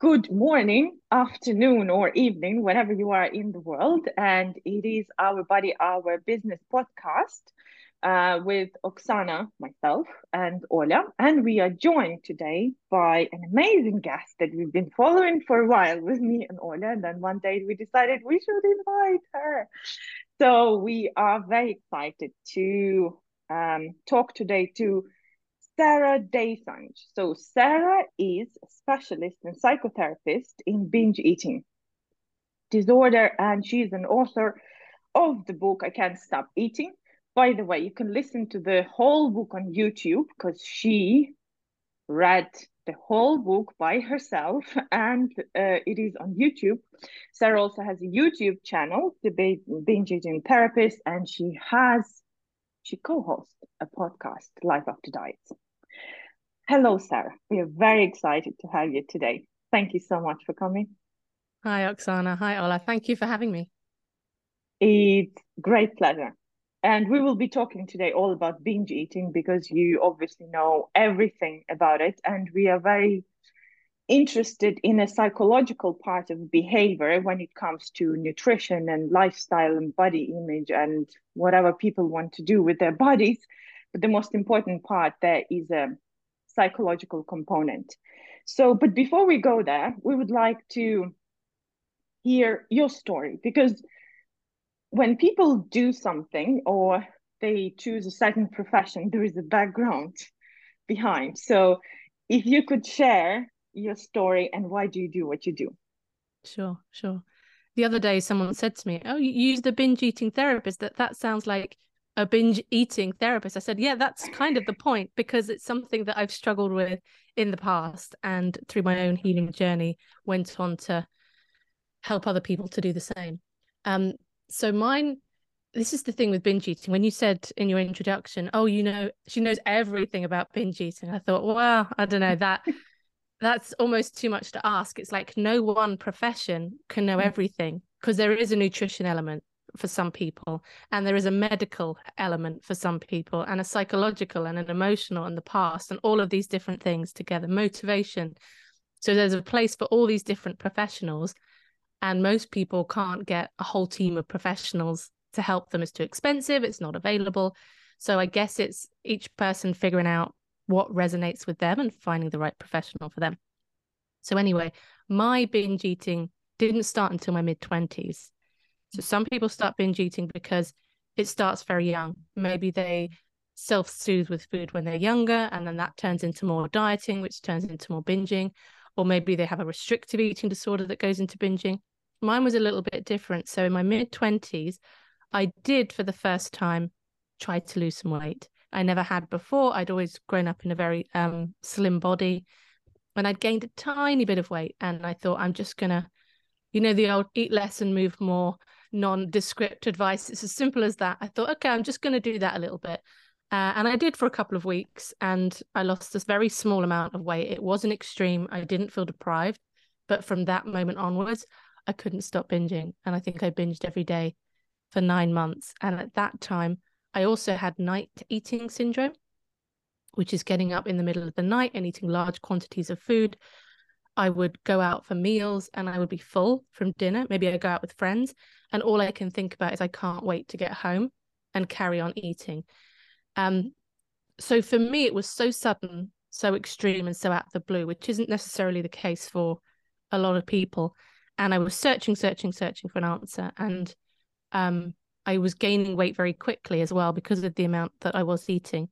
Good morning, afternoon, or evening, wherever you are in the world. And it is Our Body, Our Business podcast uh, with Oksana, myself, and Ola. And we are joined today by an amazing guest that we've been following for a while with me and Ola. And then one day we decided we should invite her. So we are very excited to um, talk today to Sarah Dosanjh. So Sarah is a specialist and psychotherapist in binge eating disorder, and she's an author of the book I Can't Stop Eating. By the way, you can listen to the whole book on YouTube because she read the whole book by herself and uh, it is on YouTube. Sarah also has a YouTube channel, the binge eating therapist, and she has she co-hosts a podcast, Life After Diets. Hello, Sarah. We are very excited to have you today. Thank you so much for coming. Hi, Oksana. Hi, Ola. Thank you for having me. It's great pleasure. And we will be talking today all about binge eating because you obviously know everything about it. And we are very interested in a psychological part of behavior when it comes to nutrition and lifestyle and body image and whatever people want to do with their bodies. But the most important part there is a psychological component. So, but before we go there, we would like to hear your story because when people do something or they choose a certain profession, there is a background behind. So, if you could share your story and why do you do what you do? Sure, sure. The other day, someone said to me, "Oh, you use the binge eating therapist. That that sounds like a binge eating therapist. I said, yeah, that's kind of the point because it's something that I've struggled with in the past and through my own healing journey went on to help other people to do the same. Um, so mine, this is the thing with binge eating. When you said in your introduction, oh, you know, she knows everything about binge eating, I thought, well, I don't know that. that's almost too much to ask. It's like no one profession can know everything because there is a nutrition element for some people and there is a medical element for some people and a psychological and an emotional and the past and all of these different things together. Motivation. So there's a place for all these different professionals and most people can't get a whole team of professionals to help them. It's too expensive. It's not available. So i guess it's each person figuring out what resonates with them and finding the right professional for them. So anyway my binge eating didn't start until my mid 20s so some people start binge eating because it starts very young. Maybe they self soothe with food when they're younger, and then that turns into more dieting, which turns into more binging. Or maybe they have a restrictive eating disorder that goes into binging. Mine was a little bit different. So in my mid 20s, I did for the first time try to lose some weight. I never had before. I'd always grown up in a very um, slim body and I'd gained a tiny bit of weight. And I thought, I'm just going to, you know, the old eat less and move more nondescript advice. It's as simple as that. I thought, okay, I'm just going to do that a little bit. Uh, and I did for a couple of weeks and I lost this very small amount of weight. It wasn't extreme. I didn't feel deprived. But from that moment onwards, I couldn't stop binging. And I think I binged every day for nine months. And at that time, I also had night eating syndrome, which is getting up in the middle of the night and eating large quantities of food. I would go out for meals and I would be full from dinner. Maybe I go out with friends and all I can think about is I can't wait to get home and carry on eating. Um, so for me, it was so sudden, so extreme, and so out of the blue, which isn't necessarily the case for a lot of people. And I was searching, searching, searching for an answer, and um, I was gaining weight very quickly as well because of the amount that I was eating.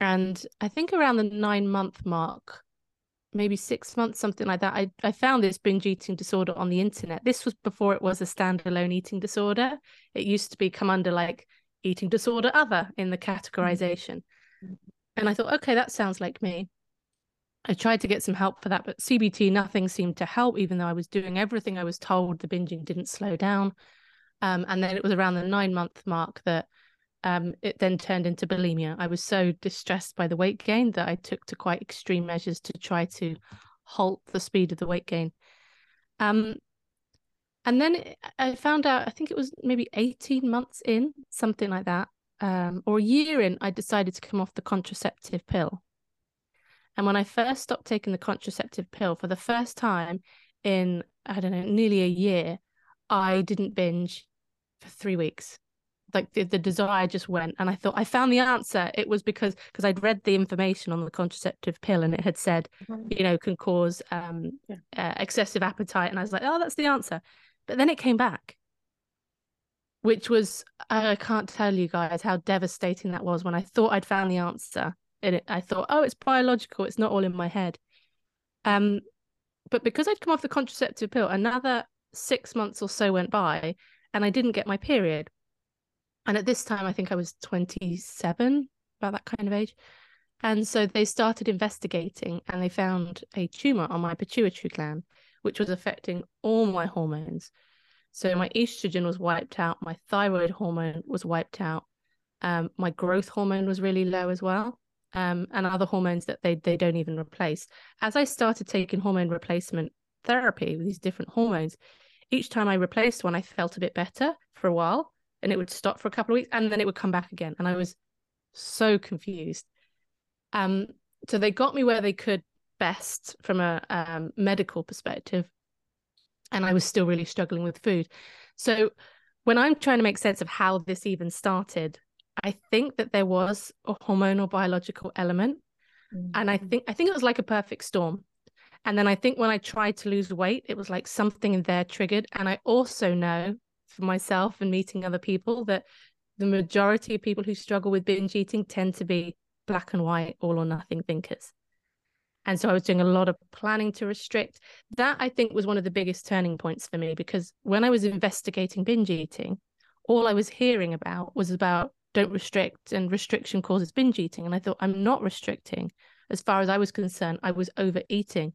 And I think around the nine month mark, maybe six months, something like that, I, I found this binge eating disorder on the internet. This was before it was a standalone eating disorder. It used to be come under like eating disorder other in the categorization. And I thought, okay, that sounds like me. I tried to get some help for that, but CBT, nothing seemed to help, even though I was doing everything I was told. The binging didn't slow down. Um, and then it was around the nine month mark that um, it then turned into bulimia. I was so distressed by the weight gain that I took to quite extreme measures to try to halt the speed of the weight gain. Um, and then I found out, I think it was maybe 18 months in, something like that, um, or a year in, I decided to come off the contraceptive pill. And when I first stopped taking the contraceptive pill for the first time in, I don't know, nearly a year, I didn't binge for three weeks. Like the, the desire just went. And I thought I found the answer. It was because because I'd read the information on the contraceptive pill and it had said, mm-hmm. you know, can cause um, yeah. uh, excessive appetite. And I was like, oh, that's the answer. But then it came back which was I can't tell you guys how devastating that was when I thought I'd found the answer. And it, I thought, oh, it's biological. It's not all in my head. Um, but because I'd come off the contraceptive pill, another six months or so went by, and I didn't get my period. And at this time, I think I was 27, about that kind of age. And so they started investigating, and they found a tumor on my pituitary gland, which was affecting all my hormones. So my estrogen was wiped out, my thyroid hormone was wiped out, um, my growth hormone was really low as well, um, and other hormones that they they don't even replace. As I started taking hormone replacement therapy with these different hormones, each time I replaced one, I felt a bit better for a while, and it would stop for a couple of weeks, and then it would come back again, and I was so confused. Um, so they got me where they could best from a um, medical perspective and I was still really struggling with food. So when I'm trying to make sense of how this even started, I think that there was a hormonal biological element. Mm-hmm. And I think I think it was like a perfect storm. And then I think when I tried to lose weight, it was like something in there triggered. And I also know for myself and meeting other people that the majority of people who struggle with binge eating tend to be black and white, all or nothing thinkers. And so I was doing a lot of planning to restrict. That I think was one of the biggest turning points for me because when I was investigating binge eating, all I was hearing about was about don't restrict and restriction causes binge eating. And I thought, I'm not restricting. As far as I was concerned, I was overeating.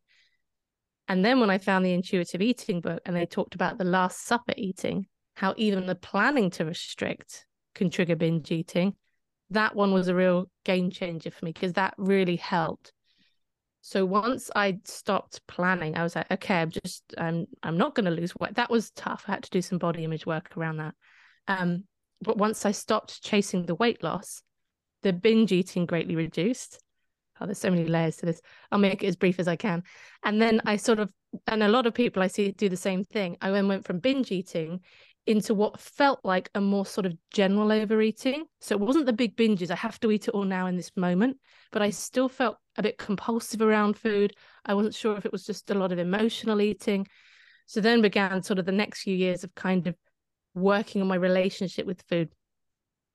And then when I found the intuitive eating book and they talked about the Last Supper eating, how even the planning to restrict can trigger binge eating, that one was a real game changer for me because that really helped so once I stopped planning, I was like, okay, I'm just I'm I'm not going to lose weight. That was tough. I had to do some body image work around that. Um, but once I stopped chasing the weight loss, the binge eating greatly reduced. Oh, there's so many layers to this. I'll make it as brief as I can. And then I sort of, and a lot of people I see do the same thing. I went from binge eating into what felt like a more sort of general overeating. So it wasn't the big binges, I have to eat it all now in this moment, but I still felt a bit compulsive around food. I wasn't sure if it was just a lot of emotional eating. So then began sort of the next few years of kind of working on my relationship with food.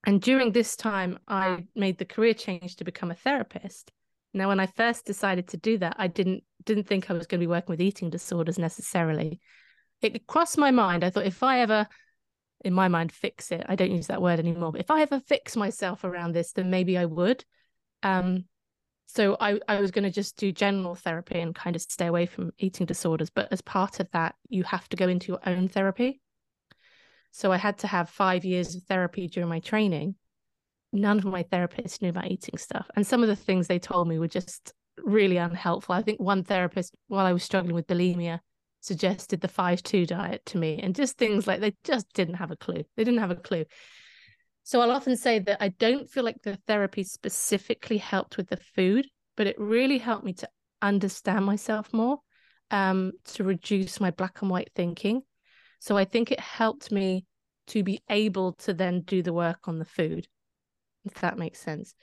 And during this time, I made the career change to become a therapist. Now, when I first decided to do that, I didn't didn't think I was going to be working with eating disorders necessarily it crossed my mind. I thought if I ever, in my mind, fix it, I don't use that word anymore, but if I ever fix myself around this, then maybe I would. Um, so I, I was going to just do general therapy and kind of stay away from eating disorders. But as part of that, you have to go into your own therapy. So I had to have five years of therapy during my training. None of my therapists knew about eating stuff. And some of the things they told me were just really unhelpful. I think one therapist, while I was struggling with bulimia, suggested the 5-2 diet to me and just things like they just didn't have a clue. They didn't have a clue. So i'll often say that i don't feel like the therapy specifically helped with the food but it really helped me to understand myself more um, to reduce my black and white thinking. So i think it helped me to be able to then do the work on the food if that makes sense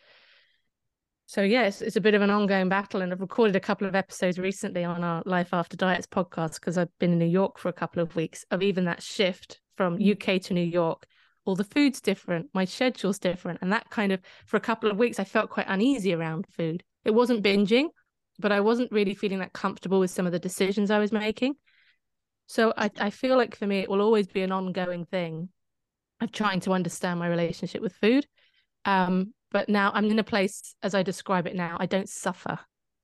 so yes, it's, it's a bit of an ongoing battle, and I've recorded a couple of episodes recently on our Life After Diets podcast because I've been in New York for a couple of weeks of even that shift from mm. UK to New York. All the food's different, my schedule's different, and that kind of for a couple of weeks I felt quite uneasy around food. It wasn't binging, but I wasn't really feeling that comfortable with some of the decisions I was making. So I, I feel like for me it will always be an ongoing thing of trying to understand my relationship with food. Um, but now I'm in a place, as I describe it now, I don't suffer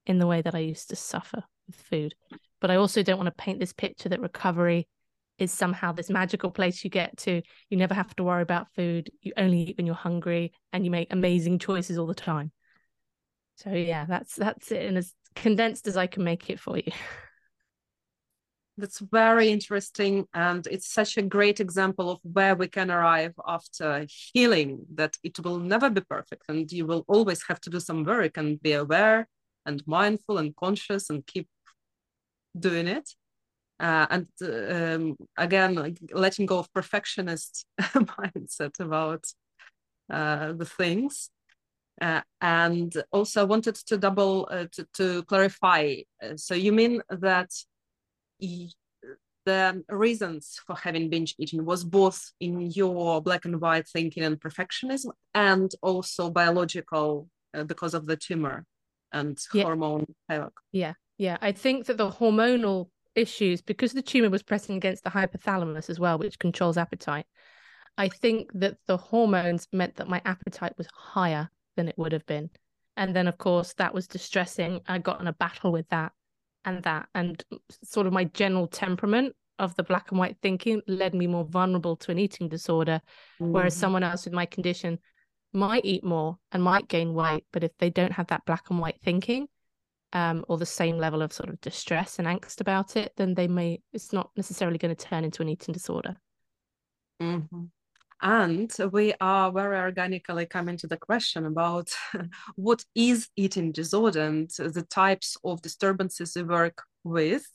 in the way that I used to suffer with food. But I also don't want to paint this picture that recovery is somehow this magical place you get to. You never have to worry about food. You only eat when you're hungry and you make amazing choices all the time. So yeah, that's that's it and as condensed as I can make it for you. That's very interesting. And it's such a great example of where we can arrive after healing, that it will never be perfect. And you will always have to do some work and be aware and mindful and conscious and keep doing it. Uh, and um, again, letting go of perfectionist mindset about uh, the things. Uh, and also I wanted to double uh, to, to clarify. Uh, so you mean that the reasons for having binge eating was both in your black and white thinking and perfectionism and also biological uh, because of the tumor and yeah. hormone havoc. Yeah, yeah. I think that the hormonal issues, because the tumor was pressing against the hypothalamus as well, which controls appetite, I think that the hormones meant that my appetite was higher than it would have been. And then, of course, that was distressing. I got in a battle with that and that. And sort of my general temperament of the black and white thinking led me more vulnerable to an eating disorder. Mm. Whereas someone else with my condition might eat more and might gain weight. But if they don't have that black and white thinking, um, or the same level of sort of distress and angst about it, then they may, it's not necessarily going to turn into an eating disorder. Mm-hmm. And we are very organically coming to the question about what is eating disorder and the types of disturbances we work with,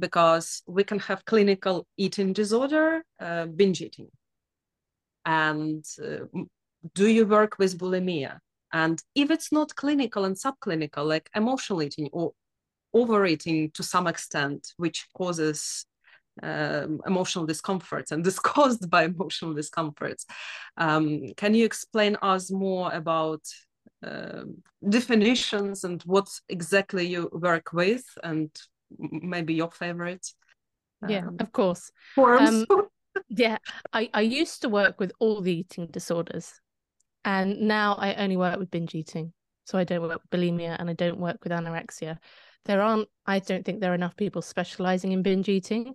because we can have clinical eating disorder, uh, binge eating. And uh, do you work with bulimia? And if it's not clinical and subclinical, like emotional eating or overeating to some extent, which causes um, emotional discomforts and this caused by emotional discomforts. Um, can you explain us more about uh, definitions and what exactly you work with and maybe your favorite? Yeah, um, of course. Forms. Um, yeah, I, I used to work with all the eating disorders and now I only work with binge eating. So I don't work with bulimia and I don't work with anorexia. There aren't, I don't think there are enough people specializing in binge eating.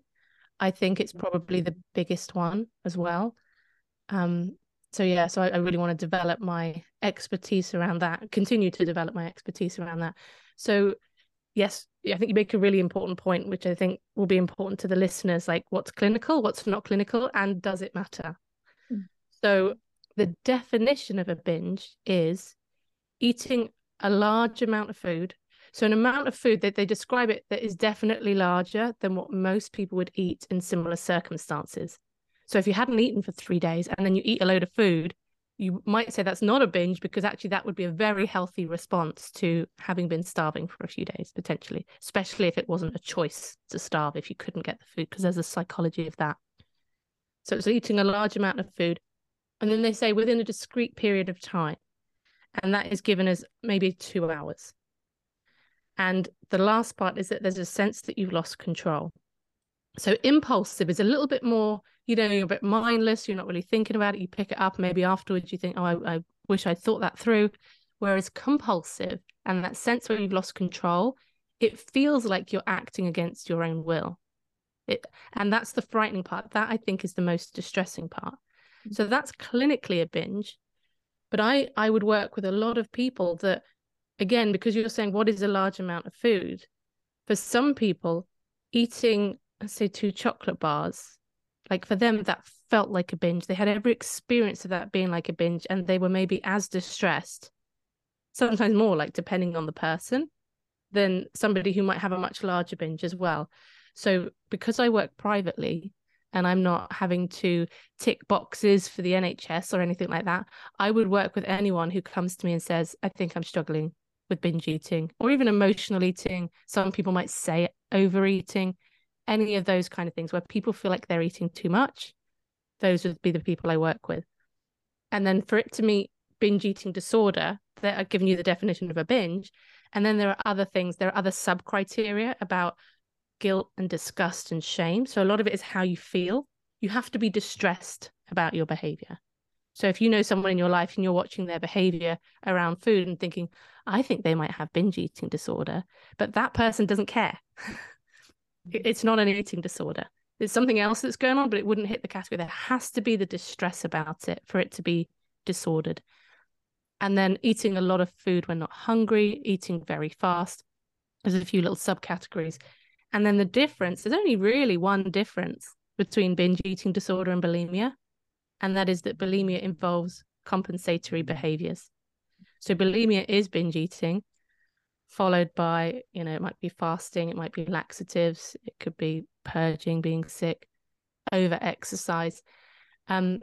I think it's probably the biggest one as well. Um, so yeah, so I, I really want to develop my expertise around that, continue to develop my expertise around that. So yes, I think you make a really important point, which I think will be important to the listeners, like what's clinical, what's not clinical, and does it matter? Mm. So the definition of a binge is eating a large amount of food so an amount of food that they describe it that is definitely larger than what most people would eat in similar circumstances. So if you hadn't eaten for three days and then you eat a load of food, you might say that's not a binge because actually that would be a very healthy response to having been starving for a few days potentially, especially if it wasn't a choice to starve if you couldn't get the food because there's a psychology of that. So it's eating a large amount of food. And then they say within a discrete period of time. And that is given as maybe two hours. And the last part is that there's a sense that you've lost control. So impulsive is a little bit more, you know, you're a bit mindless, you're not really thinking about it. You pick it up, maybe afterwards you think, oh, I, I wish I'd thought that through. Whereas compulsive and that sense where you've lost control, it feels like you're acting against your own will. It, and that's the frightening part. That I think is the most distressing part. Mm. So that's clinically a binge. But I, I would work with a lot of people that again, because you're saying what is a large amount of food, for some people, eating, say, two chocolate bars, like for them, that felt like a binge. They had every experience of that being like a binge, and they were maybe as distressed, sometimes more, like depending on the person, than somebody who might have a much larger binge as well. So, because I work privately, and I'm not having to tick boxes for the NHS or anything like that. I would work with anyone who comes to me and says, I think I'm struggling with binge eating or even emotional eating. Some people might say overeating, any of those kind of things where people feel like they're eating too much. Those would be the people I work with. And then for it to meet binge eating disorder, that are giving you the definition of a binge. And then there are other things, there are other sub criteria about guilt and disgust and shame. So a lot of it is how you feel. You have to be distressed about your behavior. So if you know someone in your life and you're watching their behavior around food and thinking, I think they might have binge eating disorder, but that person doesn't care. Mm. it's not an eating disorder. There's something else that's going on, but it wouldn't hit the category. There has to be the distress about it for it to be disordered. And then eating a lot of food when not hungry, eating very fast. There's a few little subcategories. And then the difference, there's only really one difference between binge eating disorder and bulimia and that is that bulimia involves compensatory behaviors. So bulimia is binge eating followed by, you know, it might be fasting, it might be laxatives, it could be purging, being sick, over exercise. Um,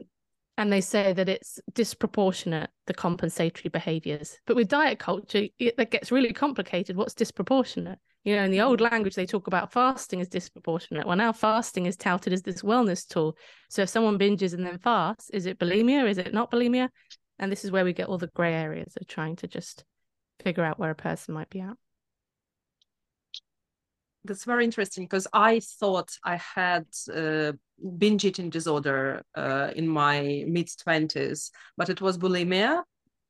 and they say that it's disproportionate the compensatory behaviors but with diet culture it, that gets really complicated what's disproportionate you know in the old language they talk about fasting as disproportionate. Well now fasting is touted as this wellness tool. So if someone binges and then fasts is it bulimia? Is it not bulimia? And this is where we get all the gray areas of trying to just figure out where a person might be at. That's very interesting because I thought I had uh, binge eating disorder uh, in my mid 20s, but it was bulimia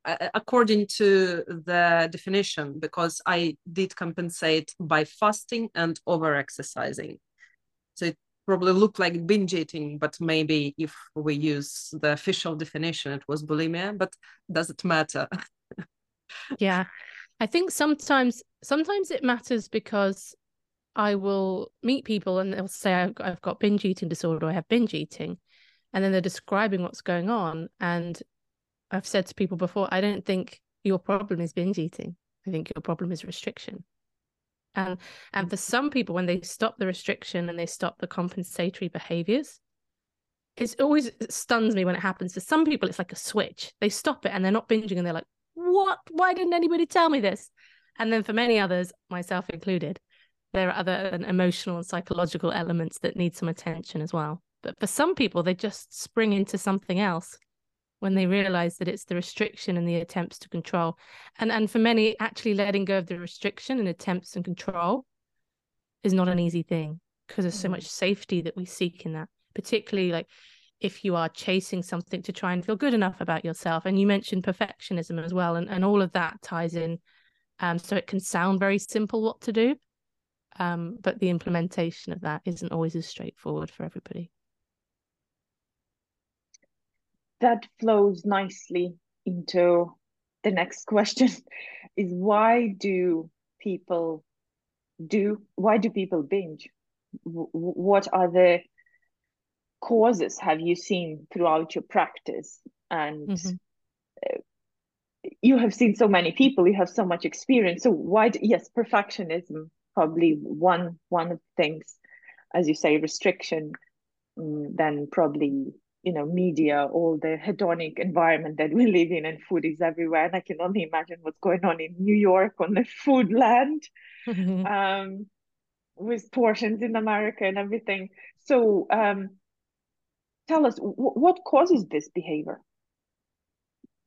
Uh, uh, according to the definition because I did compensate by fasting and over exercising. So it probably looked like binge eating, but maybe if we use the official definition, it was bulimia, but does it matter? yeah. I think sometimes sometimes it matters because I will meet people and they'll say, I've got, I've got binge eating disorder, I have binge eating. And then they're describing what's going on. And I've said to people before, I don't think your problem is binge eating. I think your problem is restriction. And and for some people, when they stop the restriction and they stop the compensatory behaviors, it's always it stuns me when it happens. For some people, it's like a switch. They stop it and they're not binging and they're like, What? Why didn't anybody tell me this? And then for many others, myself included, there are other emotional and psychological elements that need some attention as well. But for some people, they just spring into something else when they realize that it's the restriction and the attempts to control. And and for many, actually letting go of the restriction and attempts and control is not an easy thing because there's so mm. much safety that we seek in that, particularly like if you are chasing something to try and feel good enough about yourself. And you mentioned perfectionism as well, and, and all of that ties in. Um, so it can sound very simple what to do, um, but the implementation of that isn't always as straightforward for everybody. That flows nicely into the next question is why do people do why do people binge? What are the causes have you seen throughout your practice? And mm-hmm. you have seen so many people you have so much experience. So why do, yes perfectionism probably one one of the things as you say restriction mm, then probably you know media all the hedonic environment that we live in and food is everywhere and i can only imagine what's going on in new york on the food land mm-hmm. um, with portions in america and everything so um, tell us w- what causes this behavior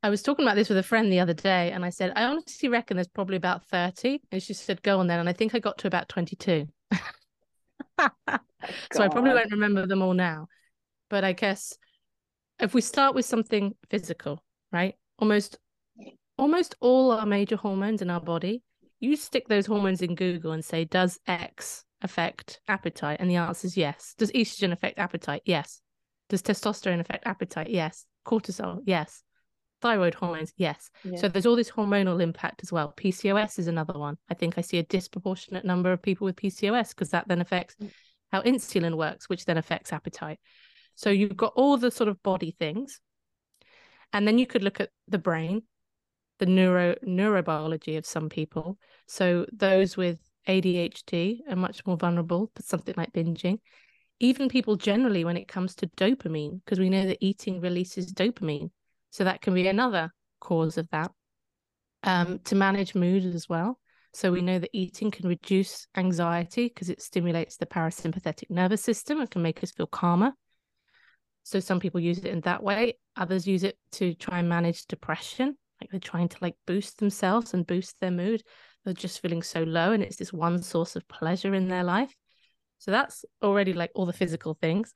I was talking about this with a friend the other day, and I said, I honestly reckon there's probably about 30. And she said, Go on then. And I think I got to about 22. so I probably won't remember them all now. But I guess if we start with something physical, right? Almost almost all our major hormones in our body, you stick those hormones in Google and say, Does X affect appetite? And the answer is yes. Does estrogen affect appetite? Yes. Does testosterone affect appetite? Yes. Cortisol? Yes thyroid hormones yes yeah. so there's all this hormonal impact as well pcos is another one i think i see a disproportionate number of people with pcos because that then affects mm. how insulin works which then affects appetite so you've got all the sort of body things and then you could look at the brain the neuro neurobiology of some people so those with adhd are much more vulnerable to something like binging even people generally when it comes to dopamine because we know that eating releases dopamine so that can be another cause of that. Um, to manage mood as well. So we know that eating can reduce anxiety because it stimulates the parasympathetic nervous system and can make us feel calmer. So some people use it in that way. Others use it to try and manage depression. Like they're trying to like boost themselves and boost their mood. They're just feeling so low and it's this one source of pleasure in their life. So that's already like all the physical things.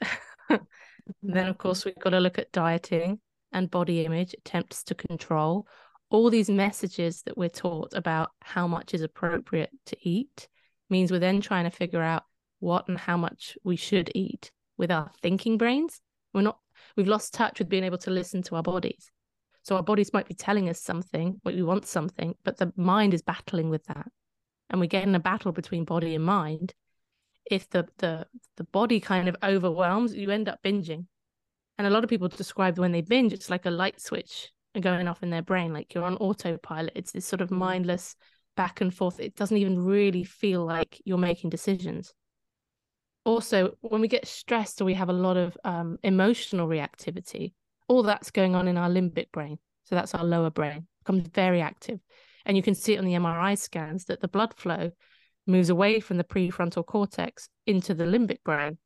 then of course we've got to look at dieting and body image, attempts to control, all these messages that we're taught about how much is appropriate to eat means we're then trying to figure out what and how much we should eat with our thinking brains. We're not, we've lost touch with being able to listen to our bodies. So our bodies might be telling us something, what we want something, but the mind is battling with that. And we get in a battle between body and mind. If the the the body kind of overwhelms, you end up binging and a lot of people describe when they binge, it's like a light switch going off in their brain, like you're on autopilot. It's this sort of mindless back and forth. It doesn't even really feel like you're making decisions. Also, when we get stressed or we have a lot of um, emotional reactivity, all that's going on in our limbic brain. So that's our lower brain, becomes very active. And you can see it on the MRI scans that the blood flow moves away from the prefrontal cortex into the limbic brain.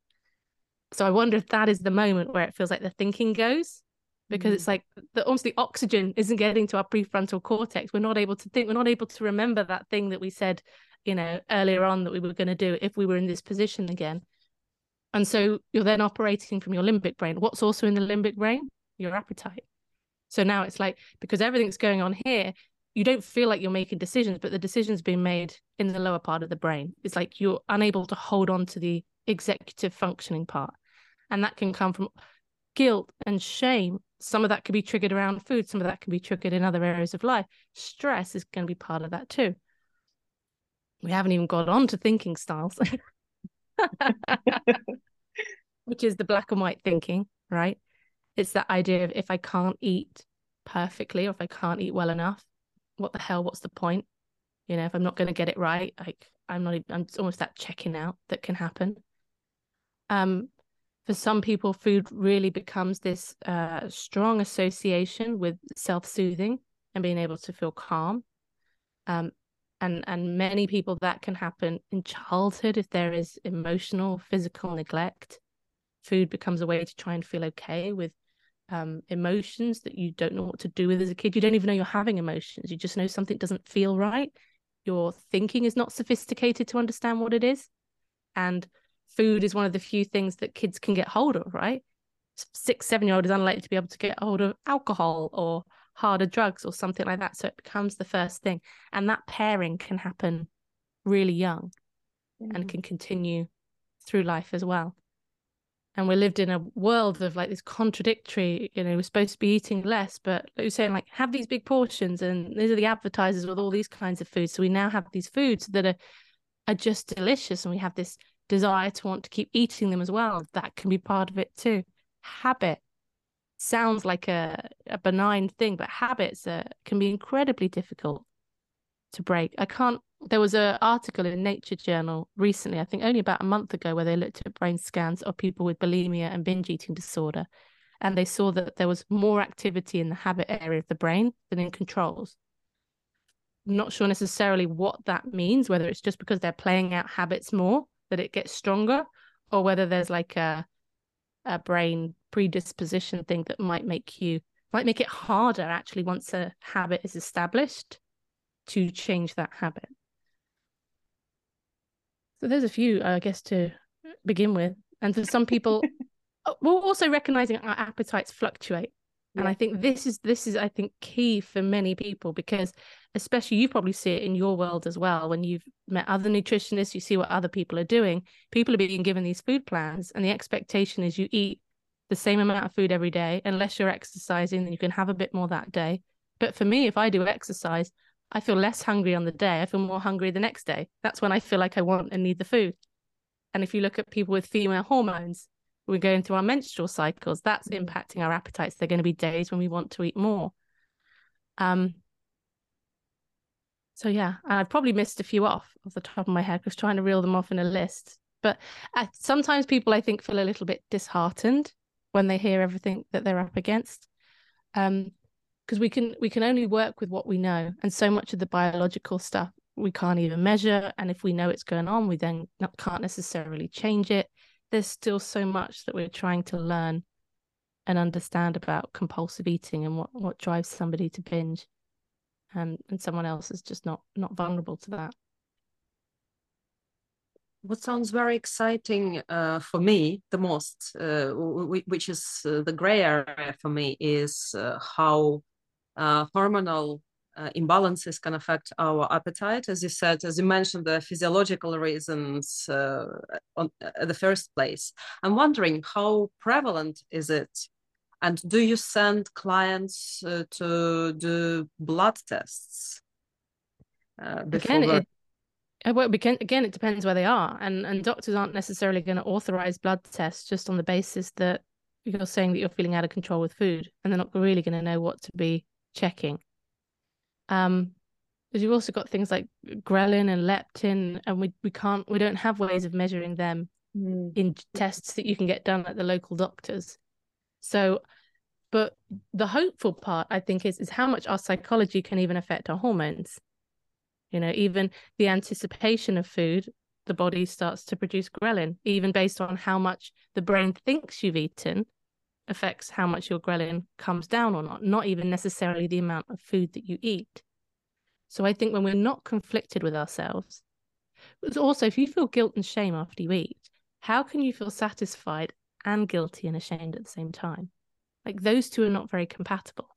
So I wonder if that is the moment where it feels like the thinking goes because mm. it's like the almost the oxygen isn't getting to our prefrontal cortex. We're not able to think, we're not able to remember that thing that we said, you know, earlier on that we were going to do if we were in this position again. And so you're then operating from your limbic brain. What's also in the limbic brain? Your appetite. So now it's like because everything's going on here, you don't feel like you're making decisions, but the decisions being made in the lower part of the brain. It's like you're unable to hold on to the executive functioning part. And that can come from guilt and shame. Some of that can be triggered around food, some of that can be triggered in other areas of life. Stress is going to be part of that too. We haven't even got on to thinking styles, which is the black and white thinking, right? It's that idea of if I can't eat perfectly or if I can't eat well enough, what the hell? What's the point? You know, if I'm not going to get it right, like I'm not, I'm almost that checking out that can happen. Um, for some people, food really becomes this uh, strong association with self-soothing and being able to feel calm. Um, and and many people that can happen in childhood if there is emotional, physical neglect. Food becomes a way to try and feel okay with um, emotions that you don't know what to do with as a kid. You don't even know you're having emotions. You just know something doesn't feel right. Your thinking is not sophisticated to understand what it is, and food is one of the few things that kids can get hold of, right? Six, seven year old is unlikely to be able to get hold of alcohol or harder drugs or something like that. So it becomes the first thing. And that pairing can happen really young mm-hmm. and can continue through life as well. And we lived in a world of like this contradictory, you know, we're supposed to be eating less, but like you're saying, like, have these big portions, and these are the advertisers with all these kinds of foods. So we now have these foods that are are just delicious, and we have this desire to want to keep eating them as well. That can be part of it too. Habit sounds like a, a benign thing, but habits are, can be incredibly difficult to break. I can't. There was an article in Nature Journal recently, I think only about a month ago, where they looked at brain scans of people with bulimia and binge eating disorder, and they saw that there was more activity in the habit area of the brain than in controls. Not sure necessarily what that means, whether it's just because they're playing out habits more, that it gets stronger or whether there's like a a brain predisposition thing that might make you might make it harder actually once a habit is established to change that habit. So there's a few i guess to begin with. And for some people uh, we're also recognizing our appetites fluctuate. And i think this is this is i think key for many people because especially you probably see it in your world as well. When you've met other nutritionists you see what other people are doing. People are being given these food plans and the expectation is you eat the same amount of food every day unless you're exercising then you can have a bit more that day. But for me if i do exercise i feel less hungry on the day. I feel more hungry the next day. That's when i feel like i want and need the food. And if you look at people with female hormones we're going through our menstrual cycles that's mm. impacting our appetites. There are going to be days when we want to eat more. Um so yeah i've probably missed a few off off the top of my head because trying to reel them off in a list. But sometimes people i think feel a little bit disheartened when they hear everything that they're up against. Um because we can we can only work with what we know and so much of the biological stuff we can't even measure and if we know it's going on we then not, can't necessarily change it. There's still so much that we're trying to learn and understand about compulsive eating and what, what drives somebody to binge and and someone else is just not not vulnerable to that what sounds very exciting uh, for me the most uh, which is uh, the gray area for me is uh, how uh, hormonal uh, imbalances can affect our appetite. As you said, as you mentioned, the physiological reasons on the first place. I'm wondering how prevalent is it, and do you send clients uh, to do blood tests? Uh, again, the... it, uh, well, again, it depends where they are, and and doctors aren't necessarily going to authorize blood tests just on the basis that you're saying that you're feeling out of control with food, and they're not really going to know what to be checking. Um, Because you've also got things like ghrelin and leptin, and we, we can't we don't have ways of measuring them mm. in tests that you can get done at the local doctors. So, but the hopeful part, I think, is is how much our psychology can even affect our hormones. You know, even the anticipation of food, the body starts to produce ghrelin, even based on how much the brain thinks you've eaten, affects how much your ghrelin comes down or not, not even necessarily the amount of food that you eat. So I think when we're not conflicted with ourselves, also if you feel guilt and shame after you eat, how can you feel satisfied and guilty and ashamed at the same time? Like those two are not very compatible.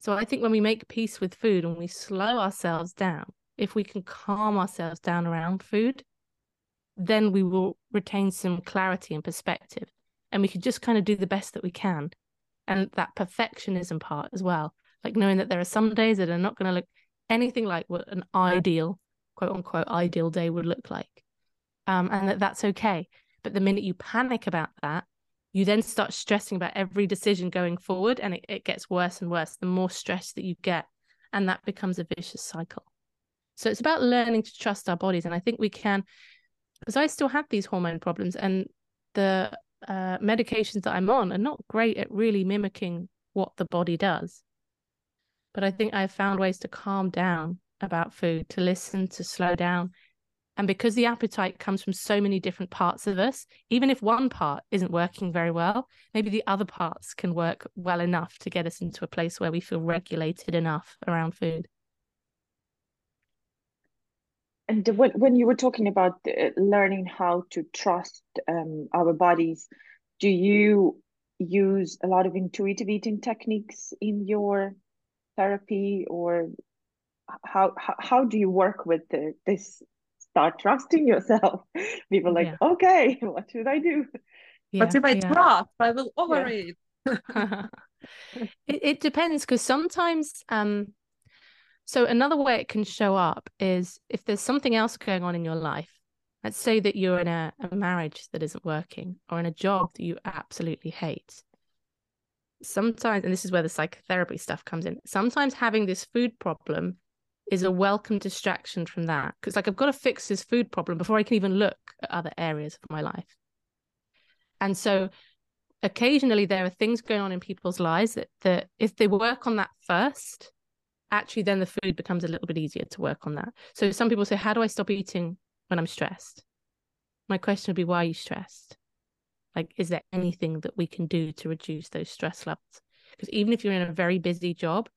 So I think when we make peace with food and we slow ourselves down, if we can calm ourselves down around food, then we will retain some clarity and perspective. And we can just kind of do the best that we can. And that perfectionism part as well, like knowing that there are some days that are not going to look anything like what an ideal, quote unquote, ideal day would look like. Um, and that that's okay. But the minute you panic about that, you then start stressing about every decision going forward and it, it gets worse and worse the more stress that you get. And that becomes a vicious cycle. So it's about learning to trust our bodies. And I think we can, because I still have these hormone problems and the uh, medications that I'm on are not great at really mimicking what the body does. But I think I've found ways to calm down about food, to listen, to slow down. And because the appetite comes from so many different parts of us, even if one part isn't working very well, maybe the other parts can work well enough to get us into a place where we feel regulated enough around food. And when, when you were talking about uh, learning how to trust um, our bodies do you use a lot of intuitive eating techniques in your therapy or how how, how do you work with the, this start trusting yourself people like yeah. okay what should i do yeah, but if i yeah. trust i will overeat it, it depends because sometimes um so another way it can show up is if there's something else going on in your life. Let's say that you're in a, a marriage that isn't working or in a job that you absolutely hate. Sometimes, and this is where the psychotherapy stuff comes in, sometimes having this food problem is a welcome distraction from that. Because, like, I've got to fix this food problem before I can even look at other areas of my life. And so, occasionally, there are things going on in people's lives that, that if they work on that first, actually then the food becomes a little bit easier to work on that. So some people say, How do I stop eating when I'm stressed? My question would be, Why are you stressed? Like, is there anything that we can do to reduce those stress levels? Because even if you're in a very busy job,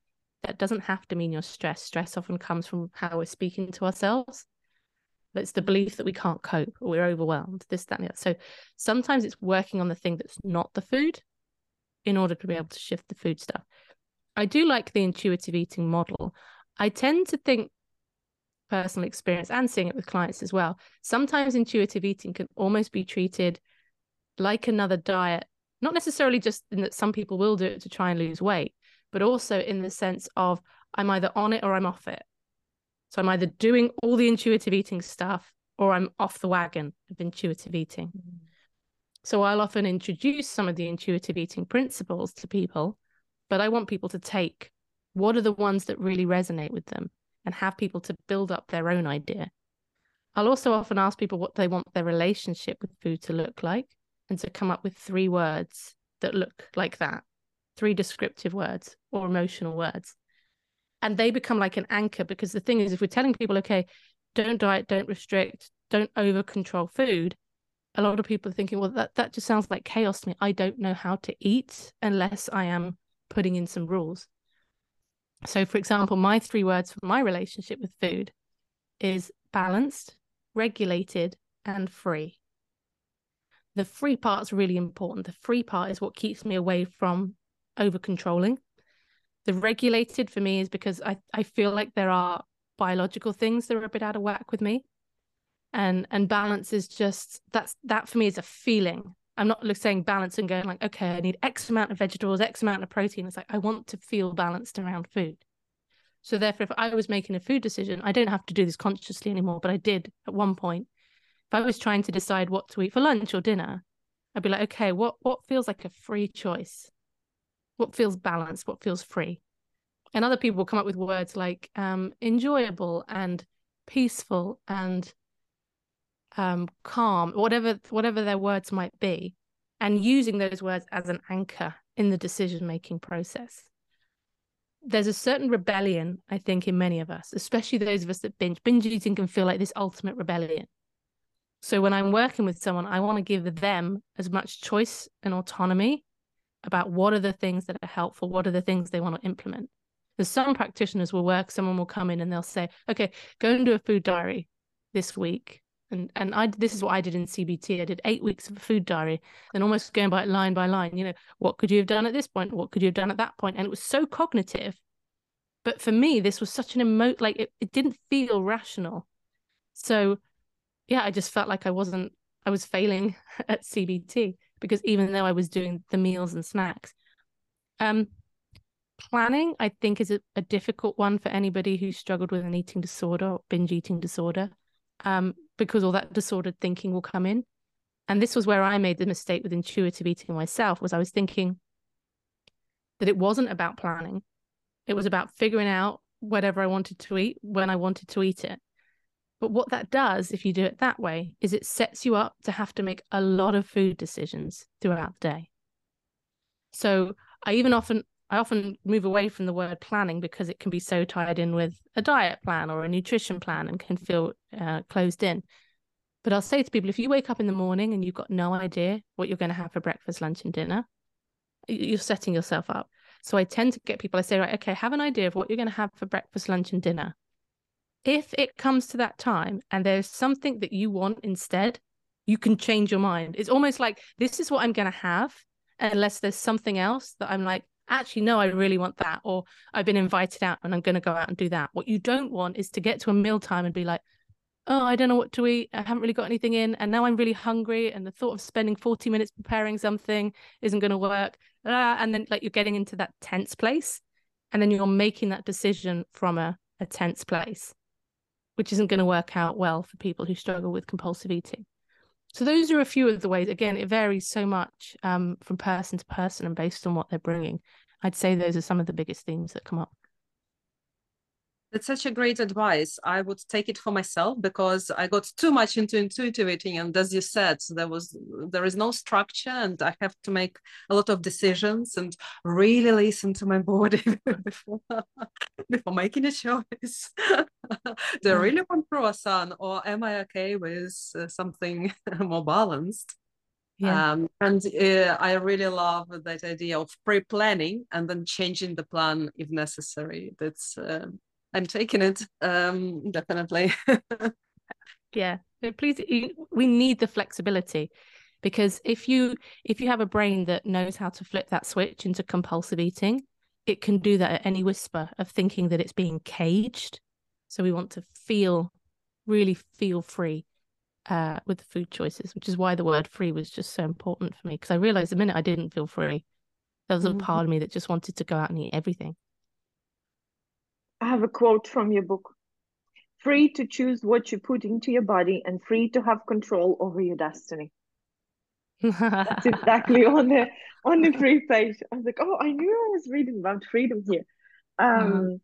that doesn't have to mean you're stressed. Stress often comes from how we're speaking to ourselves. It's the belief that we can't cope or we're overwhelmed, this, that, and the other. So sometimes it's working on the thing that's not the food in order to be able to shift the food stuff. I do like the intuitive eating model. I tend to think personal experience and seeing it with clients as well. Sometimes intuitive eating can almost be treated like another diet, not necessarily just in that some people will do it to try and lose weight, but also in the sense of I'm either on it or I'm off it. So I'm either doing all the intuitive eating stuff or I'm off the wagon of intuitive eating. Mm-hmm. So I'll often introduce some of the intuitive eating principles to people but I want people to take what are the ones that really resonate with them and have people to build up their own idea. I'll also often ask people what they want their relationship with food to look like and to come up with three words that look like that, three descriptive words or emotional words. And they become like an anchor because the thing is, if we're telling people, okay, don't diet, don't restrict, don't over control food, a lot of people are thinking, well, that, that just sounds like chaos to me. I don't know how to eat unless I am putting in some rules. So, for example, my three words for my relationship with food is balanced, regulated, and free. The free part is really important. The free part is what keeps me away from over controlling. The regulated for me is because I, I feel like there are biological things that are a bit out of whack with me. And and balance is just that's that for me is a feeling. I'm not saying balance and going like, okay, I need X amount of vegetables, X amount of protein. It's like I want to feel balanced around food. So therefore, if I was making a food decision, I don't have to do this consciously anymore, but I did at one point. If I was trying to decide what to eat for lunch or dinner, I'd be like, okay, what what feels like a free choice? What feels balanced? What feels free? and other people will come up with words like um, enjoyable and peaceful and um, calm, whatever whatever their words might be, and using those words as an anchor in the decision making process. There's a certain rebellion, I think, in many of us, especially those of us that binge. Binge eating can feel like this ultimate rebellion. So when I'm working with someone, I want to give them as much choice and autonomy about what are the things that are helpful, what are the things they want to implement. There's some practitioners will work, someone will come in and they'll say, okay, go and do a food diary this week and and I this is what I did in CBT. I did eight weeks of a food diary, and almost going by line by line. You know, what could you have done at this point? What could you have done at that point? And it was so cognitive. But for me, this was such an emote. Like it, it didn't feel rational. So, yeah, I just felt like I wasn't. I was failing at CBT because even though I was doing the meals and snacks, um, planning I think is a, a difficult one for anybody who's struggled with an eating disorder or binge eating disorder. Um, because all that disordered thinking will come in. And this was where I made the mistake with intuitive eating myself was I was thinking that it wasn't about planning. It was about figuring out whatever I wanted to eat when I wanted to eat it. But what that does, if you do it that way, is it sets you up to have to make a lot of food decisions throughout the day. So I even often I often move away from the word planning because it can be so tied in with a diet plan or a nutrition plan and can feel uh, closed in. But I'll say to people if you wake up in the morning and you've got no idea what you're going to have for breakfast, lunch, and dinner, you're setting yourself up. So I tend to get people, I say, right, okay, have an idea of what you're going to have for breakfast, lunch, and dinner. If it comes to that time and there's something that you want instead, you can change your mind. It's almost like this is what I'm going to have, unless there's something else that I'm like, actually no i really want that or i've been invited out and i'm going to go out and do that. What you don't want is to get to a mealtime and be like oh i don't know what to eat. I haven't really got anything in. And now i'm really hungry and the thought of spending 40 minutes preparing something isn't going to work. Ah, and then like you're getting into that tense place and then you're making that decision from a, a tense place which isn't going to work out well for people who struggle with compulsive eating so those are a few of the ways. Again, it varies so much um, from person to person and based on what they're bringing. I'd say those are some of the biggest themes that come up. That's such a great advice. I would take it for myself because I got too much into intuitive eating, and as you said, there was there is no structure, and I have to make a lot of decisions and really listen to my body before before making a choice. Do I really want croissant, or am I okay with uh, something more balanced? Yeah. Um, and uh, I really love that idea of pre-planning and then changing the plan if necessary. That's uh, I'm taking it um, definitely. yeah, please. We need the flexibility because if you if you have a brain that knows how to flip that switch into compulsive eating, it can do that at any whisper of thinking that it's being caged. So we want to feel really feel free uh, with the food choices, which is why the word free was just so important for me because I realized the minute I didn't feel free, there was a mm-hmm. part of me that just wanted to go out and eat everything. I have a quote from your book free to choose what you put into your body and free to have control over your destiny. That's exactly on the on the free page. I was like, oh, I knew I was reading about freedom here. Um, mm.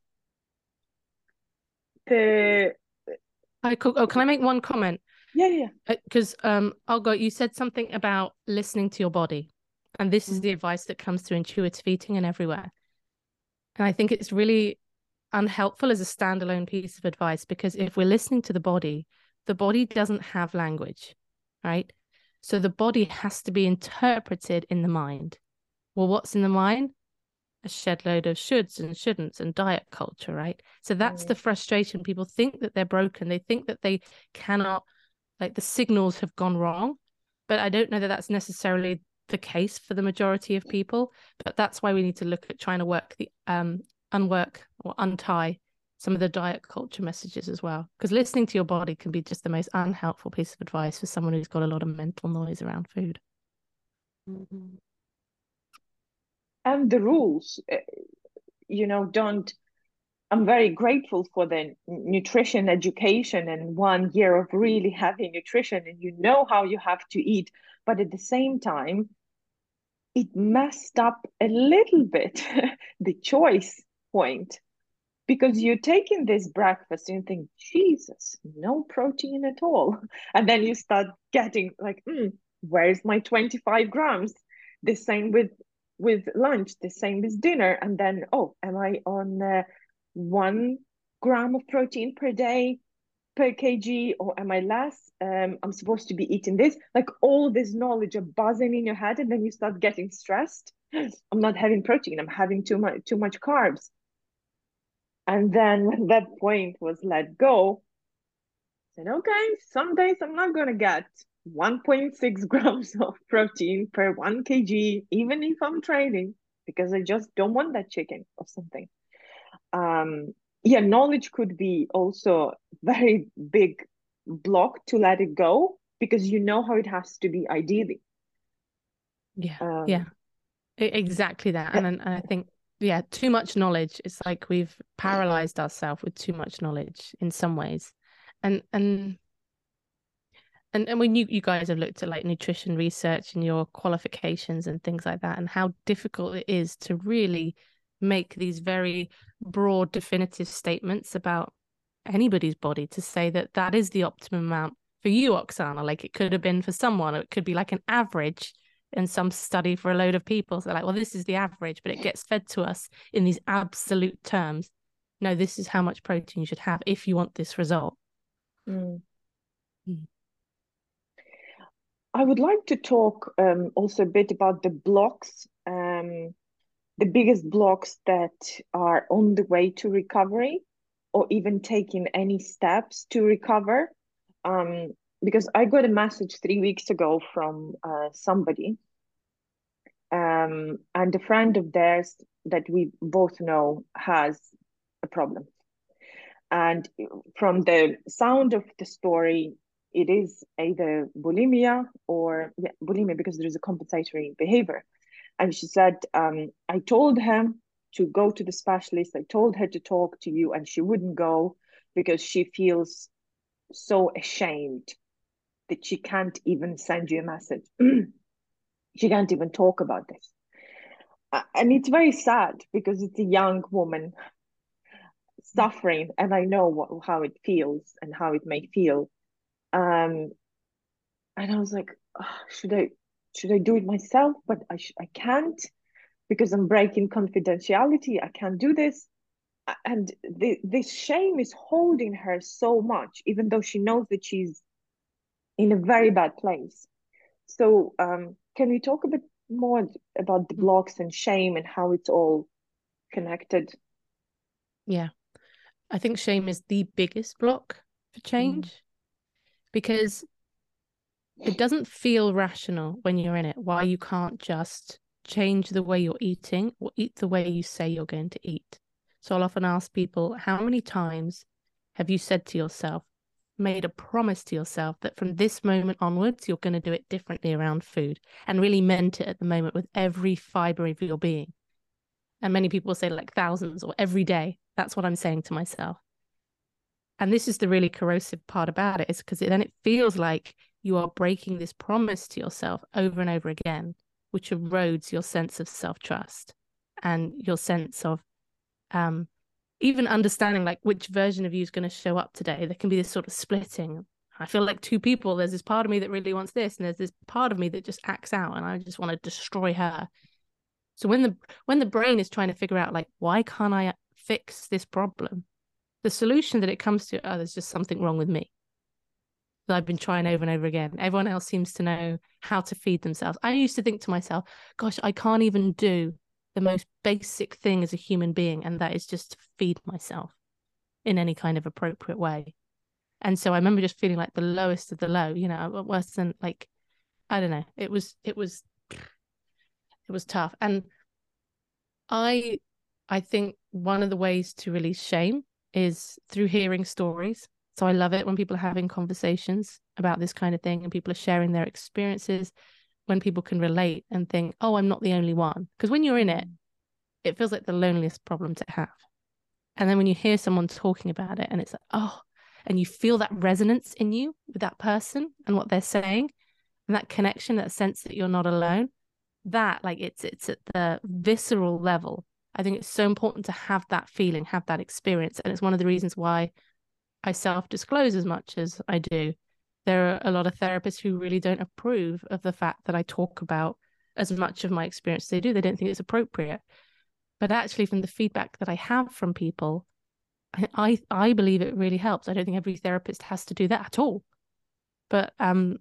The I could, oh, can I make one comment? Yeah, yeah. Because uh, um, Olga, you said something about listening to your body, and this mm. is the advice that comes through intuitive eating and everywhere. And I think it's really unhelpful as a standalone piece of advice because if we're listening to the body, the body doesn't have language, right? So the body has to be interpreted in the mind. Well, what's in the mind? A shed load of shoulds and shouldn'ts and diet culture, right? So that's mm. the frustration. People think that they're broken. They think that they cannot, like the signals have gone wrong. But I don't know that that's necessarily the case for the majority of people. But that's why we need to look at trying to work the um unwork or untie some of the diet culture messages as well. Because listening to your body can be just the most unhelpful piece of advice for someone who's got a lot of mental noise around food. Mm-hmm. And the rules, eh, you know, don't. I'm very grateful for the nutrition education and one year of really heavy nutrition, and you know how you have to eat. But at the same time, it messed up a little bit the choice point because you're taking this breakfast and you think, Jesus, no protein at all. And then you start getting like, mm, where's my 25 grams? The same with with lunch, the same as dinner. And then, oh, am I on uh, one gram of protein per day per kg or am I less? Um, I'm supposed to be eating this. Like all this knowledge are buzzing in your head, and then you start getting stressed. I'm not having protein, I'm having too much too much carbs and then when that point was let go, I said, okay, some days I'm not going to get 1.6 grams of protein per 1 kg, even if I'm training, because I just don't want that chicken or something. Um, yeah, knowledge could be also very big block to let it go because you know how it has to be ideally. Yeah, um, yeah, exactly that. And, and I think yeah too much knowledge it's like we've paralyzed ourselves with too much knowledge in some ways and and and, and when you, you guys have looked at like nutrition research and your qualifications and things like that and how difficult it is to really make these very broad definitive statements about anybody's body to say that that is the optimum amount for you oksana like it could have been for someone it could be like an average in some study for a load of people. So like, well, this is the average, but it gets fed to us in these absolute terms. No, this is how much protein you should have if you want this result. Mm. Mm. I would like to talk um, also a bit about the blocks, um, the biggest blocks that are on the way to recovery or even taking any steps to recover. Um, because I got a message three weeks ago from uh, somebody, um, and a friend of theirs that we both know has a problem. And from the sound of the story, it is either bulimia or yeah, bulimia because there is a compensatory behavior. And she said, um, I told her to go to the specialist. I told her to talk to you, and she wouldn't go because she feels so ashamed that she can't even send you a message. she can't even talk about this. And it's very sad because it's a young woman suffering, and I know what, how it feels and how it may feel. Um, and I was like, oh, should I should I do it myself? But I sh- I can't because I'm breaking confidentiality. I can't do this. And the, this shame is holding her so much, even though she knows that she's in a very bad place. So, um, can we talk a bit more about the mm. blocks and shame and how it's all connected? Yeah, I think shame is the biggest block for change mm. Because it doesn't feel rational when you're in it why you can't just change the way you're eating or eat the way you say you're going to eat. So I'll often ask people, how many times have you said to yourself, made a promise to yourself that from this moment onwards, you're going to do it differently around food and really meant it at the moment with every fiber of your being. And many people say like thousands or every day. That's what I'm saying to myself. And this is the really corrosive part about it is because then it feels like you are breaking this promise to yourself over and over again, which erodes your sense of self trust and your sense of um, even understanding like which version of you is going to show up today. There can be this sort of splitting. I feel like two people there's this part of me that really wants this and there's this part of me that just acts out and i just want to destroy her. So when the when the brain is trying to figure out like why can't i fix this problem the solution that it comes to oh there's just something wrong with me that I've been trying over and over again. Everyone else seems to know how to feed themselves. I used to think to myself, gosh, I can't even do the most basic thing as a human being, and that is just to feed myself in any kind of appropriate way. And so I remember just feeling like the lowest of the low, you know, worse than like, I don't know. It was, it was, it was tough. And I, I think one of the ways to release shame is through hearing stories. So I love it when people are having conversations about this kind of thing and people are sharing their experiences when people can relate and think, oh, I'm not the only one. Because when you're in it, it feels like the loneliest problem to have. And then when you hear someone talking about it and it's like, oh, and you feel that resonance in you with that person and what they're saying, and that connection, that sense that you're not alone, that like it's it's at the visceral level. I think it's so important to have that feeling, have that experience. And it's one of the reasons why I self disclose as much as I do. There are a lot of therapists who really don't approve of the fact that I talk about as much of my experience as they do. They don't think it's appropriate. But actually, from the feedback that I have from people, I I believe it really helps. I don't think every therapist has to do that at all. But um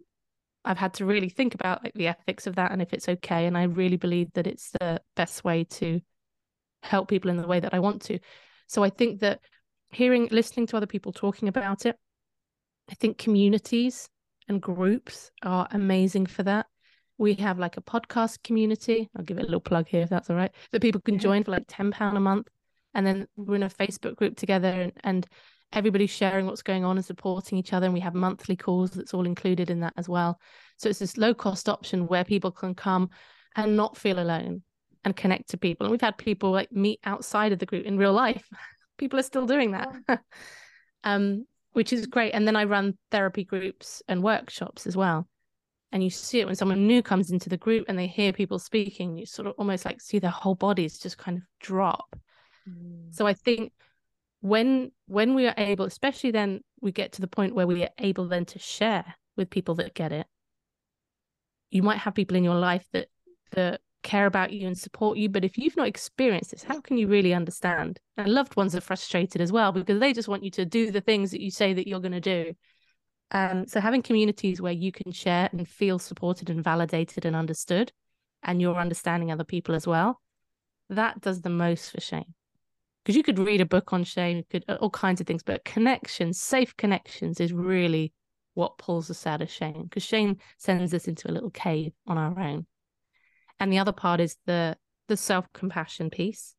I've had to really think about like the ethics of that and if it's okay. And I really believe that it's the best way to help people in the way that I want to. So I think that hearing, listening to other people talking about it, I think communities and groups are amazing for that. We have like a podcast community. I'll give it a little plug here if that's all right. That people can join for like £10 a month. And then we're in a Facebook group together and, and everybody's sharing what's going on and supporting each other. And we have monthly calls that's all included in that as well. So it's this low cost option where people can come and not feel alone and connect to people. And we've had people like meet outside of the group in real life. people are still doing that. um, which is great. And then I run therapy groups and workshops as well. And you see it when someone new comes into the group and they hear people speaking, you sort of almost like see their whole bodies just kind of drop. Mm. So I think when when we are able, especially then we get to the point where we are able then to share with people that get it. You might have people in your life that that care about you and support you. But if you've not experienced this, how can you really understand? And loved ones are frustrated as well because they just want you to do the things that you say that you're going to do. Um, so having communities where you can share and feel supported and validated and understood, and you're understanding other people as well, that does the most for shame. Because you could read a book on shame, you could all kinds of things, but connections, safe connections, is really what pulls us out of shame. Because shame sends us into a little cave on our own and the other part is the the self-compassion piece.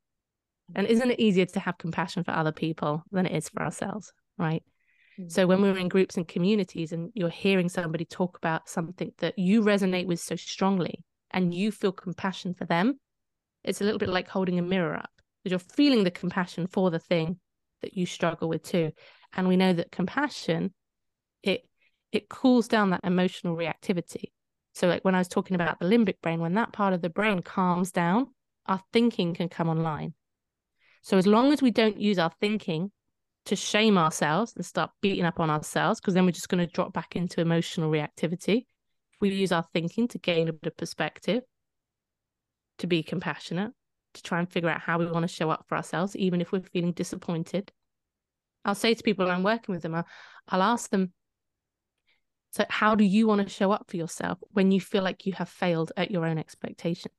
And isn't it easier to have compassion for other people than it is for ourselves right? Mm-hmm. so when we're in groups and communities and you're hearing somebody talk about something that you resonate with so strongly and you feel compassion for them it's a little bit like holding a mirror up because you're feeling the compassion for the thing that you struggle with too. And we know that compassion it it cools down that emotional reactivity so, like when I was talking about the limbic brain, when that part of the brain calms down, our thinking can come online. So, as long as we don't use our thinking to shame ourselves and start beating up on ourselves, because then we're just going to drop back into emotional reactivity. We use our thinking to gain a bit of perspective, to be compassionate, to try and figure out how we want to show up for ourselves, even if we're feeling disappointed. I'll say to people I'm working with them, I'll, I'll ask them, so, how do you want to show up for yourself when you feel like you have failed at your own expectations?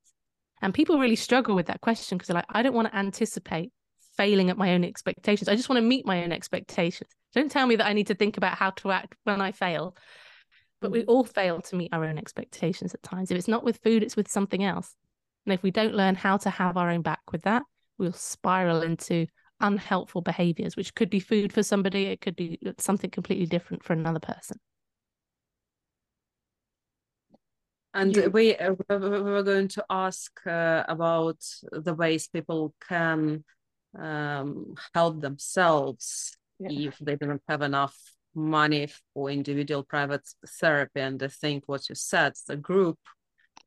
And people really struggle with that question because they're like, I don't want to anticipate failing at my own expectations. I just want to meet my own expectations. Don't tell me that I need to think about how to act when I fail. But we mm. all fail to meet our own expectations at times. If it's not with food, it's with something else. And if we don't learn how to have our own back with that, we'll spiral into unhelpful behaviors, which could be food for somebody, it could be something completely different for another person. And you... we, uh, we were going to ask uh, about the ways people can um, help themselves yeah. if they don't have enough money for individual private therapy. And I think what you said, the group,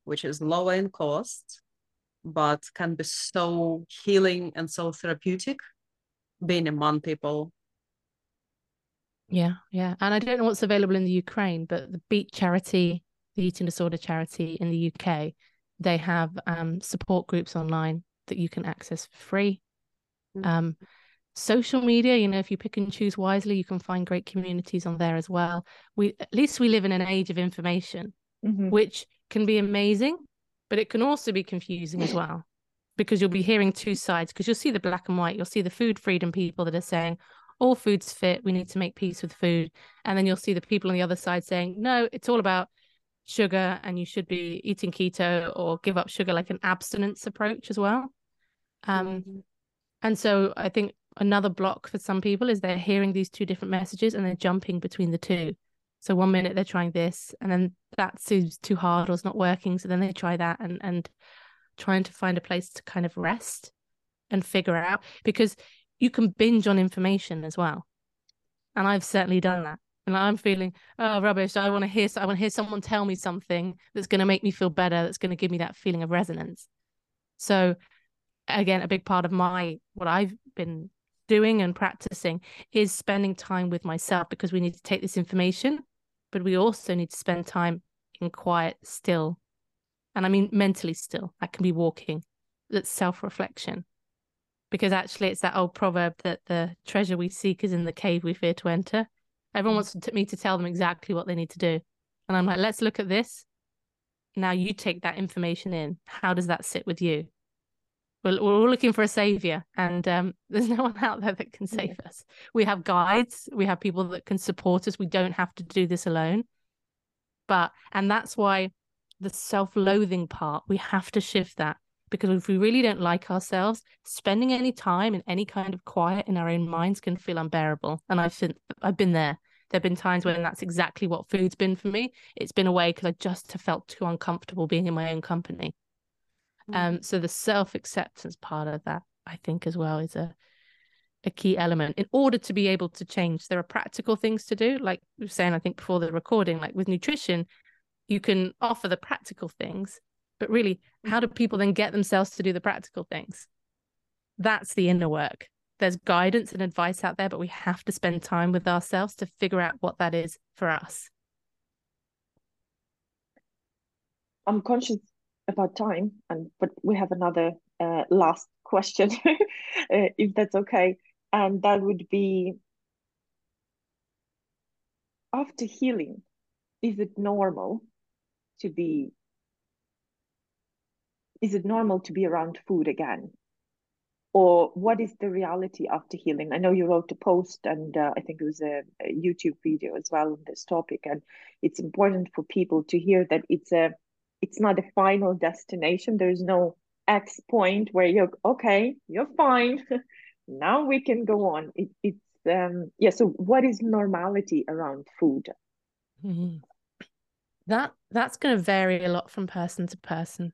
which is lower in cost, but can be so healing and so therapeutic, being among people. Yeah, yeah. And I don't know what's available in the Ukraine, but the Beat Charity the eating disorder charity in the UK, they have um, support groups online that you can access for free. Mm-hmm. Um, social media, you know, if you pick and choose wisely, you can find great communities on there as well. We at least we live in an age of information, mm-hmm. which can be amazing, but it can also be confusing as well because you'll be hearing two sides because you'll see the black and white, you'll see the food freedom people that are saying, all foods fit, we need to make peace with food. And then you'll see the people on the other side saying, no, it's all about sugar and you should be eating keto or give up sugar like an abstinence approach as well. Um mm-hmm. and so i think another block for some people is they're hearing these two different messages and they're jumping between the two. So one minute they're trying this and then that seems too hard or it's not working. So then they try that and and trying to find a place to kind of rest and figure out because you can binge on information as well. And i've certainly done that and I'm feeling oh rubbish. I want to hear. I want to hear someone tell me something that's going to make me feel better. That's going to give me that feeling of resonance. So again, a big part of my what I've been doing and practicing is spending time with myself because we need to take this information, but we also need to spend time in quiet, still. And I mean mentally still. That can be walking. That's self-reflection. Because actually it's that old proverb that the treasure we seek is in the cave we fear to enter. Everyone wants me to tell them exactly what they need to do. And I'm like, let's look at this. Now you take that information in. How does that sit with you? We're, we're all looking for a savior, and um, there's no one out there that can save yeah. us. We have guides, we have people that can support us. We don't have to do this alone. But, and that's why the self loathing part, we have to shift that because if we really don't like ourselves, spending any time in any kind of quiet in our own minds can feel unbearable. And I've been, I've been there. There have been times when that's exactly what food's been for me. It's been a way because I just have felt too uncomfortable being in my own company. Mm. Um, so the self acceptance part of that, I think, as well, is a a key element in order to be able to change. There are practical things to do, like we were saying, I think before the recording, like with nutrition, you can offer the practical things, but really, how do people then get themselves to do the practical things? That's the inner work. There's guidance and advice out there, but we have to spend time with ourselves to figure out what that is for us. I'm conscious about time, and but we have another uh, last question, uh, if that's okay, and that would be after healing, is it normal to be? Is it normal to be around food again? Or what is the reality after healing? I know you wrote a post, and uh, I think it was a, a YouTube video as well on this topic, and it's important for people to hear that it's a it's not a final destination. There's no X point where you're okay, you're fine. now we can go on. It, it's um yeah. So what is normality around food? Mm-hmm. That that's going to vary a lot from person to person.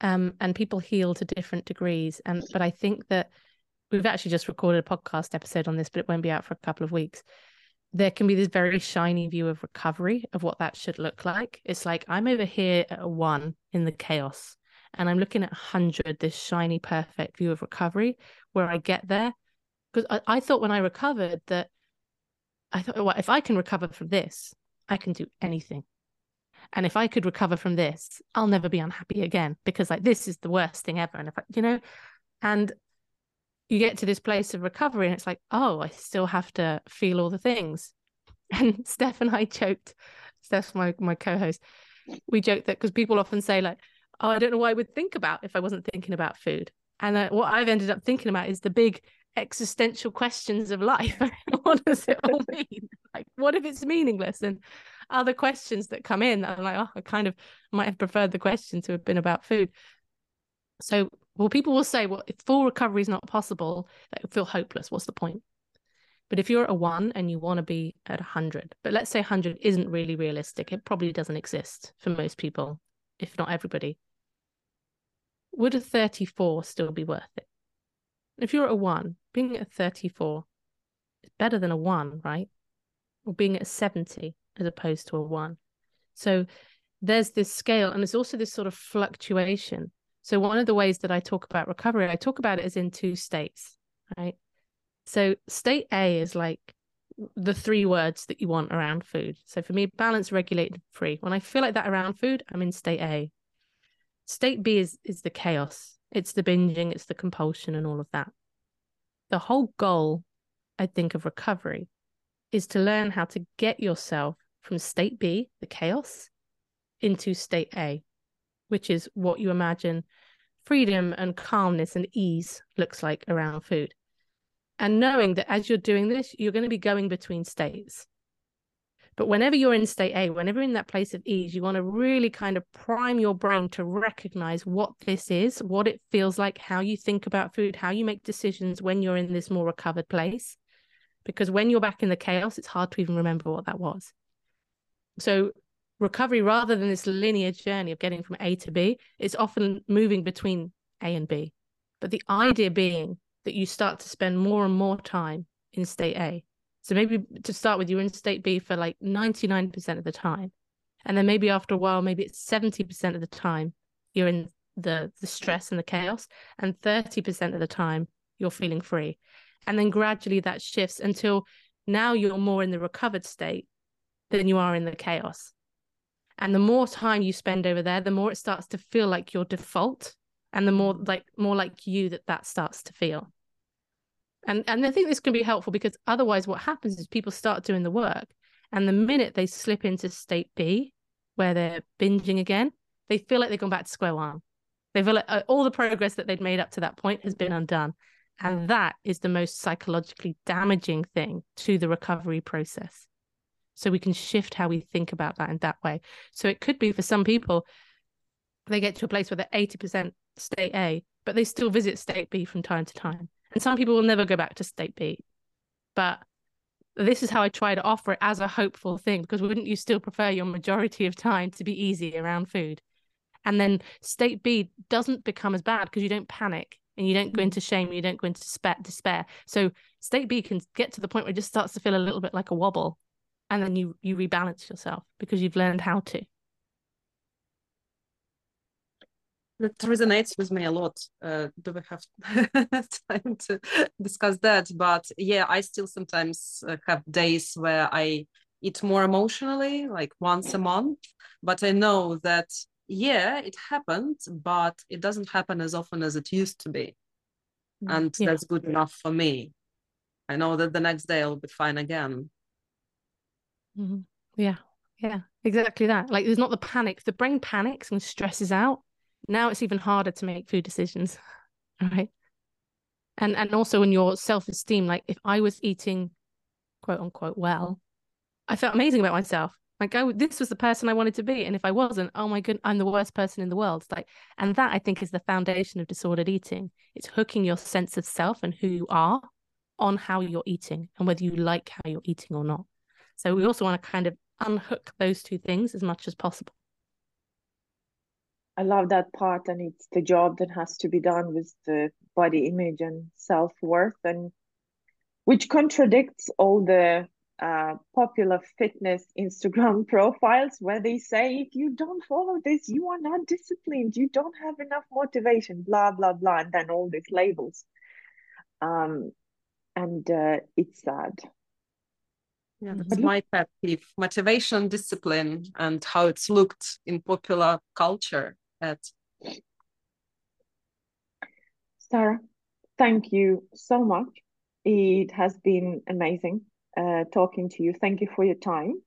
Um, and people heal to different degrees. And but I think that we've actually just recorded a podcast episode on this, but it won't be out for a couple of weeks there can be this very shiny view of recovery of what that should look like. It's like I'm over here at a one in the chaos, and I'm looking at 100, this shiny, perfect view of recovery where I get there. Because I, I thought when I recovered that I thought, well, if I can recover from this, I can do anything. And if I could recover from this, I'll never be unhappy again because like this is the worst thing ever. And if I, you know, and you get to this place of recovery and it's like, oh, I still have to feel all the things. And Steph and I joked, Steph's my, my co-host, we joked that because people often say like, oh, I don't know what I would think about if I wasn't thinking about food. And uh, what I've ended up thinking about is the big existential questions of life. what does it all mean? Like, what if it's meaningless? And other questions that come in. I'm like, oh, I kind of might have preferred the question to have been about food. So well, people will say, well, if full recovery is not possible, that feel hopeless. What's the point? But if you're at a one and you want to be at 100, but let's say 100 isn't really realistic, it probably doesn't exist for most people, if not everybody. Would a 34 still be worth it? If you're at a one, being at a 34 is better than a one, right? Or being at a 70 as opposed to a one. So there's this scale, and there's also this sort of fluctuation so one of the ways that I talk about recovery, I talk about it as in two states, right? So state A is like the three words that you want around food. So for me, balance, regulated, free. When I feel like that around food, I'm in state A. State B is is the chaos. It's the binging, it's the compulsion and all of that. The whole goal, I think, of recovery is to learn how to get yourself from state B, the chaos, into state A, which is what you imagine freedom and calmness and ease looks like around food. And knowing that as you're doing this, you're going to be going between states. But whenever you're in state A, whenever in that place of ease, you want to really kind of prime your brain to recognize what this is, what it feels like, how you think about food, how you make decisions when you're in this more recovered place. Because when you're back in the chaos, it's hard to even remember what that was. So recovery rather than this linear journey of getting from A to B, it's often moving between A and B. But the idea being that you start to spend more and more time in state A. So maybe to start with, you're in state B for like 99% of the time. And then maybe after a while, maybe it's 70% of the time you're in the the stress and the chaos and 30% of the time you're feeling free and then gradually that shifts until now you're more in the recovered state than you are in the chaos. And the more time you spend over there the more it starts to feel like your default and the more like more like you that that starts to feel. And and i think this can be helpful because otherwise what happens is people start doing the work and the minute they slip into state b where they're binging again they feel like they've gone back to square one. They feel like uh, all the progress that they'd made up to that point has been undone. And that is the most psychologically damaging thing to the recovery process so we can shift how we think about that in that way so it could be for some people they get to a place where they're 80% state A, but they still visit state B from time to time. And some people will never go back to state B. But this is how I try to offer it as a hopeful thing because wouldn't you still prefer your majority of time to be easy around food? And then state B doesn't become as bad because you don't panic and you don't go mm. into shame, you don't go into despair. So state B can get to the point where it just starts to feel a little bit like a wobble. And then you you rebalance yourself because you've learned how to. that resonates with me a lot. Uh, do we have time to discuss that? But yeah, I still sometimes uh, have days where I eat more emotionally, like once a month. But I know that, yeah, it happened, but it doesn't happen as often as it used to be. Mm, and yeah. that's good enough for me. I know that the next day I'll be fine again. Mm-hmm. Yeah, yeah, exactly that. Like there's not the panic. The brain panics and stresses out. Now it's even harder to make food decisions right? And and also in your self-esteem like if i was eating quote unquote well i felt amazing about myself. Like oh this was the person i wanted to be. And if i wasn't oh my god i'm the worst person in the world. Like and that i think is the foundation of disordered eating. It's hooking your sense of self and who you are on how you're eating and whether you like how you're eating or not so we also want to kind of unhook those two things as much as possible I love that part, and it's the job that has to be done with the body image and self worth, and which contradicts all the uh, popular fitness Instagram profiles where they say if you don't follow this, you are not disciplined, you don't have enough motivation, blah blah blah, and then all these labels. Um, and uh, it's sad. Yeah, that's but my pet peeve: motivation, discipline, and how it's looked in popular culture at. Sarah, thank you so much. It has been amazing uh, talking to you. Thank you for your time.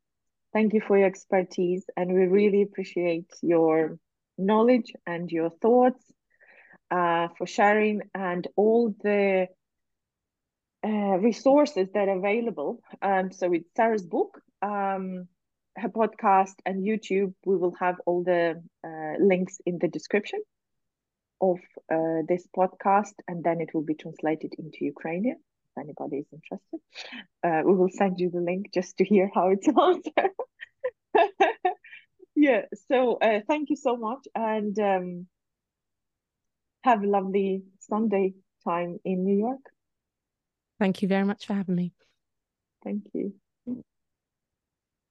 Thank you for your expertise, and we really appreciate your knowledge and your thoughts uh, for sharing and all the uh, resources that are available. Um, so it's Sarah's book, um, her podcast and YouTube. We will have all the uh, links in the description of uh, this podcast, and then it will be translated into Ukrainian. If anybody is interested, uh, we will send you the link just to hear how it sounds. yeah. So uh, thank you so much, and um, have a lovely Sunday time in New York. Thank you very much for having me. Thank you.